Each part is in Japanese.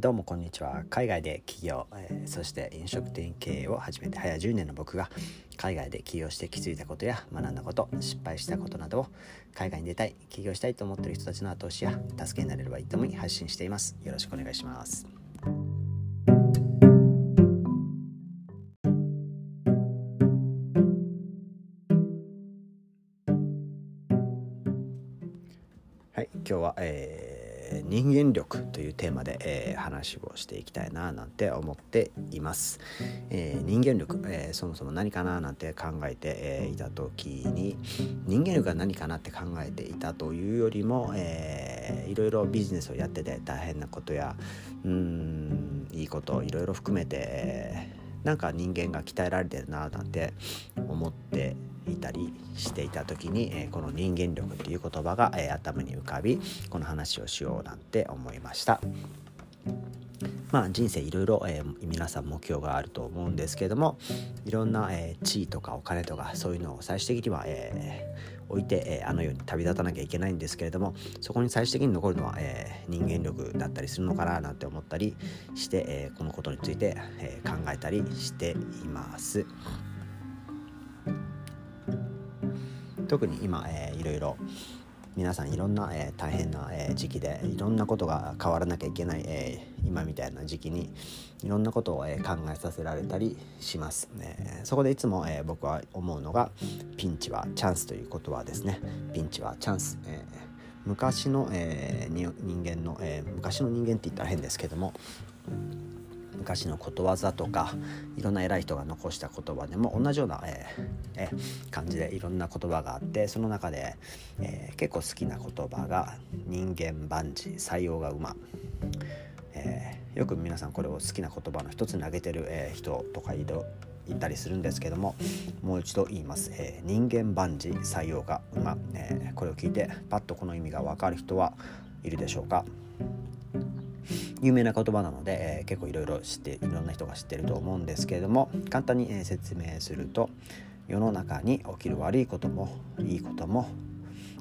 どうもこんにちは。海外で起業、えー、そして飲食店経営を始めて早10年の僕が海外で起業して気づいたことや学んだこと失敗したことなどを海外に出たい起業したいと思っている人たちの後押しや助けになれればいいと思い発信しています。よろしくお願いします。はい今日は、えー人間力というテーマで、えー、話をしていきたいななんて思っています。えー、人間力、えー、そもそも何かななんて考えて、えいた時に人間力が何かなって考えていたというよりも、えー、いろいろビジネスをやってて大変なことやうんいいこといろいろ含めて、えー、なんか人間が鍛えられてるななんて思ってたりしていた時に、えこの人間力っていう言葉が、え頭に浮かびこの話をしようなんて思いました。まあ人生いろいろ、えー、皆さん目標があると思うんですけれどもいろんな、えー、地位とかお金とかそういうのを最終的には、えー、置いて、えあの世に旅立たなきゃいけないんですけれどもそこに最終的に残るのは、え人間力だったりするのかななんて思ったりして、えこのことについて、え考えたりしています。特に今、えー、いろいろ皆さんいろんな、えー、大変な、えー、時期でいろんなことが変わらなきゃいけない、えー、今みたいな時期にいろんなことを、え考えさせられたりします、ね、そこでいつも、え僕は思うのがピンチはチャンスという言葉ですね。ピンチはチャンス、え昔の、え人間の、え昔の人間って言ったら変ですけども昔のことわざとかいろんな偉い人が残した言葉でも同じような、えーえー、感じでいろんな言葉があってその中で、えー、結構好きな言葉が「人間万事採用が馬」えー、よく皆さんこれを好きな言葉の一つに挙げてる、えー、人とかいるいたりするんですけどももう一度言います、えー、人間万事採用が馬、えー、これを聞いてパッとこの意味が分かる人はいるでしょうか？有名な言葉なので、えー、結構いろいろ知っていろんな人が知ってると思うんですけれども簡単に、えー、説明すると世の中に起きる悪いこともいいことも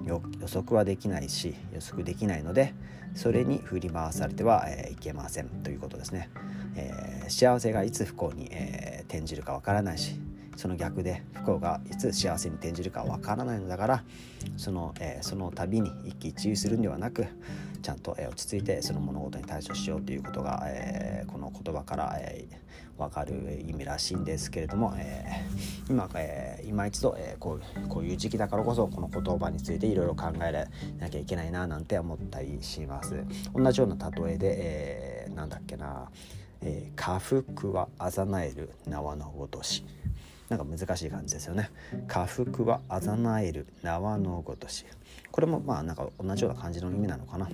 予測はできないし予測できないのでそれに振り回されては、えー、いけませんということですね、えー、幸せがいつ不幸に、えー、転じるかわからないしその逆で不幸がいつ幸せに転じるかわからないのだからその,、えー、その度に一喜一憂するんではなくちゃんと、えー、落ち着いてその物事に対処しようということが、えー、この言葉から、えー、分かる意味らしいんですけれども、えー、今、えー、今一度、えー、こうこういう時期だからこそこの言葉についていろいろ考えなきゃいけないななんて思ったりします。同じような例えで、えー、なんだっけな、えー、下腹はあざなえる縄のごとしなんか難しい感じですよね下腹はあざなえる縄のごとしこれもまあなんか同じような感じの意味なのかな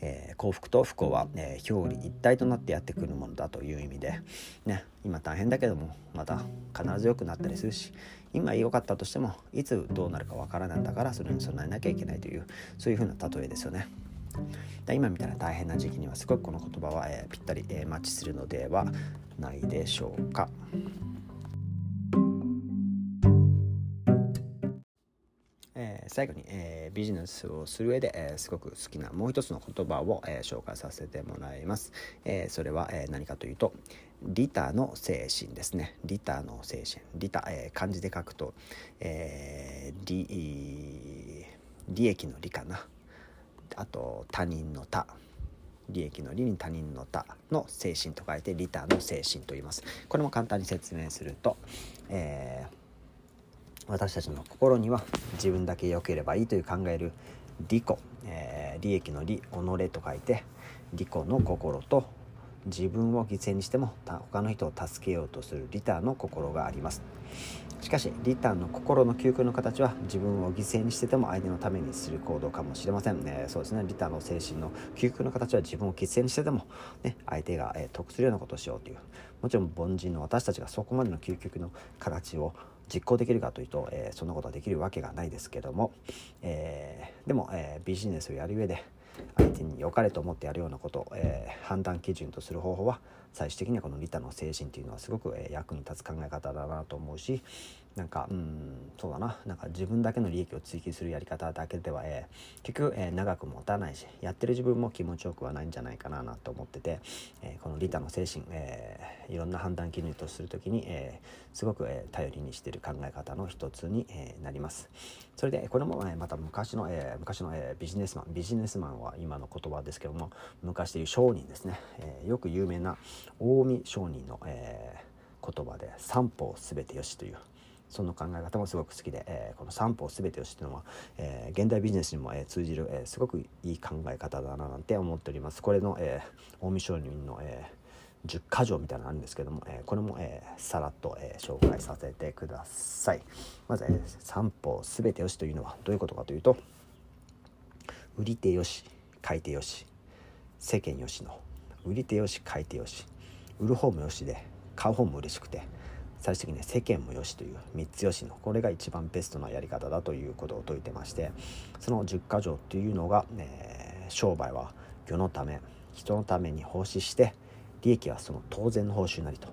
えー、幸福と不幸は、えー、表裏一体となってやってくるものだという意味で、ね、今大変だけどもまた必ず良くなったりするし今良かったとしてもいつどうなるかわからないんだからそれに備えなきゃいけないというそういうふうな例えですよね。今みたいな大変な時期にはすごくこの言葉は、えー、ぴったり、え、マッチするのではないでしょうか。最後に、えー、ビジネスをする上で、えー、すごく好きなもう一つの言葉を、えー、紹介させてもらいます。えそれは、え何かというとリタの精神ですね。リタの精神。リタ、え漢字で書くと、え利利益の利かな。あと他人の他。利益の利に他人の他の精神と書いてリタの精神と言います。これも簡単に説明すると、えー私たちの心には自分だけ良ければいいという考える利己、えー、利益の利己と書いて利己の心と自分を犠牲にしても他の人を助けようとするリターの心があります。しかしリターの心の究極の形は自分を犠牲にしてても相手のためにする行動かもしれません、ね、そうですね。リターの精神の究極の形は自分を犠牲にしてでも、ね、相手が、得するようなことをしようという。もちろん凡人の私たちがそこまでの究極の形を実行できるかというと、えー、そんなことはできるわけがないですけども、えー、でも、えー、ビジネスをやる上で相手に良かれと思ってやるようなこと、え判断基準とする方法は最終的にはこの利他の精神というのはすごく、え役に立つ考え方だなと思うしなんかうんそうだななんか自分だけの利益を追求するやり方だけでは、えー、結局、えー、長く持たないしやってる自分も気持ちよくはないんじゃないかなと思ってて、えー、この利他の精神、えいろんな判断基準とする時に、えすごく、え頼りにしてる考え方の一つに、えなります。それでこれも、えまた昔の、え昔の、えビジネスマンビジネスマンは今の言葉ですけども昔でいう商人ですね、えよく有名な近江商人の、え言葉で「三方全てよし」というその考え方もすごく好きで、えー、この三方全てを知っていうのは、えー、現代ビジネスにも、えー、通じる、えすごくいい考え方だななんて思っております。これの、え近江商人の、え10箇条みたいなのあるんですけども、えこれも、えさらっと、え紹介させてください。まず、え三方全てよしというのはどういうことかというと売り手よし買い手よし世間よしの売り手よし買い手よし売る方もよしで買う方も嬉しくて最終的に世間もよしという3つよしのこれが一番ベストなやり方だということを説いてましてその10箇条というのが、えー、商売は世のため人のために奉仕して利益はその当然の報酬なりと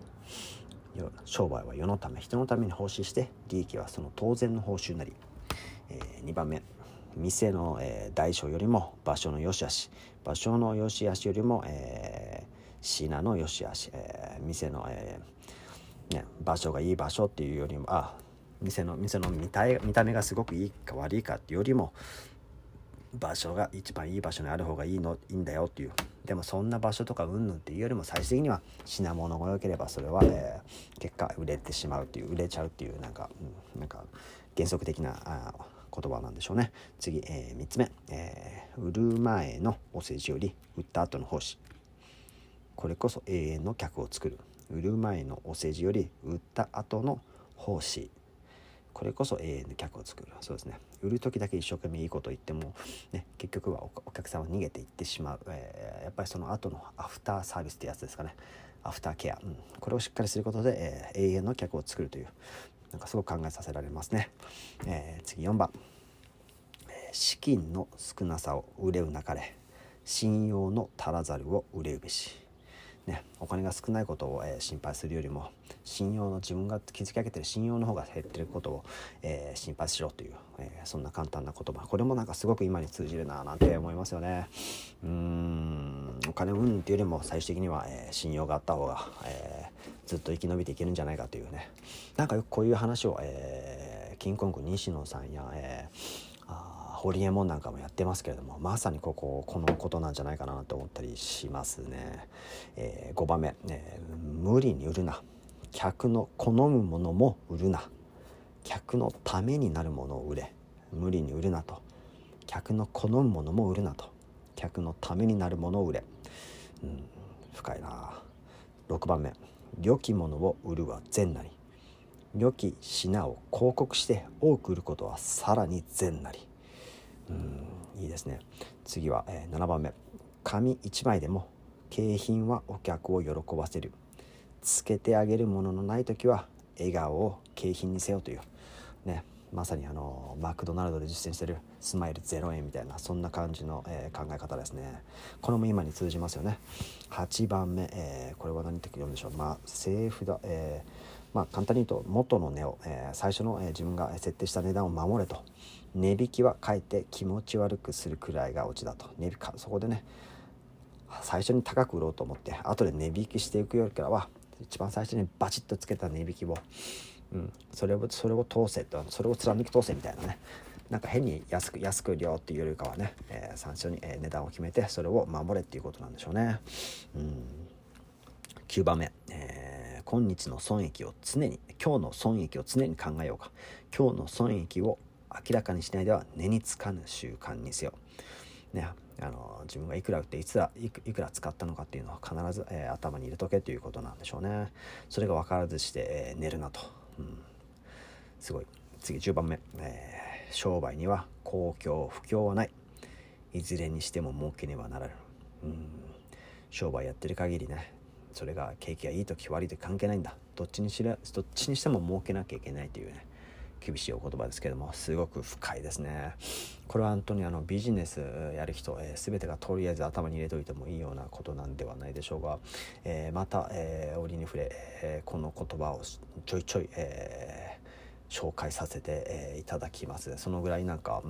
商売は世のため人のために奉仕して利益はその当然の報酬なり、えー、2番目店の、えー、大小よりも場所の良し悪し。場所の良し悪しよりも、えー、品の良し悪し、えー、店の、えーね、場所がいい場所っていうよりもあ店の店の見た見た目がすごくいいか悪いかっていうよりも場所が一番いい場所にある方がいいのいいんだよっていう。でもそんな場所とかうんぬんっていうよりも最終的には品物が良ければそれは、えー、結果売れてしまうっていう売れちゃうっていうなんか、うん、なんか原則的なあ言葉なんでしょうね。次、えー、3つ目、えー、売る前のお世辞より売った後の奉仕。これこそ永遠の客を作る。売る前のお世辞より売った後の奉仕。これこそ永遠の客を作る。そうですね。売る時だけ一生懸命いいこと言っても、ね、結局はお客さんは逃げていってしまう、えー、やっぱりその後のアフターサービスってやつですかね。アフターケア、うん、これをしっかりすることで、えー、永遠の客を作るという。なんかすごく考えさせられますね、えー、次4番、資金の少なさを憂うなかれ。信用の足らざるを憂うべし。ね、お金が少ないことを、えー、心配するよりも信用の自分が築き上げてる信用の方が減ってることを、えー、心配しろという、えー、そんな簡単な言葉。これもなんかすごく今に通じるななんて思いますよね。うーんお金うんっていうよりも最終的には、え信用があった方が、えずっと生き延びていけるんじゃないかというね。なんかよくこういう話を、えー、キンコング西野さんや、えーホリエモンなんかもやってますけれどもまさにこここのことなんじゃないかなと思ったりしますね。えー、5番目、えー、無理に売るな。客の好むものも売るな。客のためになるものを売れ。無理に売るなと。客の好むものも売るなと。客のためになるものを売れ、うん、深いな。6番目。良きものを売るは善なり。良き品を広告して多く売ることはさらに善なり。うん。いいですね。次は、えー、7番目。紙1枚でも景品はお客を喜ばせる。つけてあげるもののない時は笑顔を景品にせよという。ね。まさにあのマクドナルドで実践してる。スマイル0円みたいなそんな感じの、えー、考え方ですね。これも今に通じますよね。8番目、えー、これは何て読むでしょう。まあ政府だ、えー、まあ簡単に言うと元の値を、え最初の、え自分が設定した値段を守れと。値引きはかえて気持ち悪くするくらいがオチだと。値引かそこでね最初に高く売ろうと思って後で値引きしていくよりからは一番最初にバチッとつけた値引きを、うん、それをそれを通せとそれを貫き通せみたいなね。なんか変に安く安く売りよっていうよりかはね、えー、最初に、え値段を決めてそれを守れっていうことなんでしょうね。うん、9番目、今日の損益を常に今日の損益を常に考えようか今日の損益を明らかにしないでは根につかぬ習慣にせよ。ね、あの自分がいくら売っていつらいくら使ったのかっていうのは必ず、えー、頭に入れとけということなんでしょうね。それが分からずして、えー、寝るなと、うん。すごい。次10番目、えー、商売には公共不況はない。いずれにしても儲けねばならぬ。うん、商売やってる限りねそれが景気がいい時悪い時関係ないんだ。どっちにしろどっちにしても儲けなきゃいけないというね。厳しいお言葉ですけどもすごく深いですね。これは本当にあのビジネスやる人、えー、全てがとりあえず頭に入れといてもいいようなことなんではないでしょうが、えー、また、えー、折に触れ、えこの言葉をちょいちょい、え紹介させて、えー、いただきます。そのぐらいなんか、う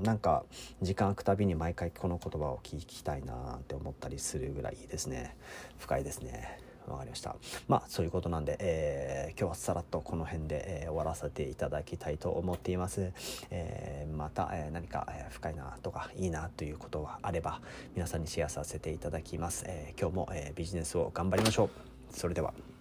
ん、なんか時間空くたびに毎回この言葉を聞きたいなって思ったりするぐらいですね。深いですね。わかりました。まあそういうことなんで、えー、今日はさらっとこの辺で、えー、終わらせていただきたいと思っています、えー、また、え何か、え深いなとかいいなということがあれば皆さんにシェアさせていただきます、え今日も、えビジネスを頑張りましょう。それでは。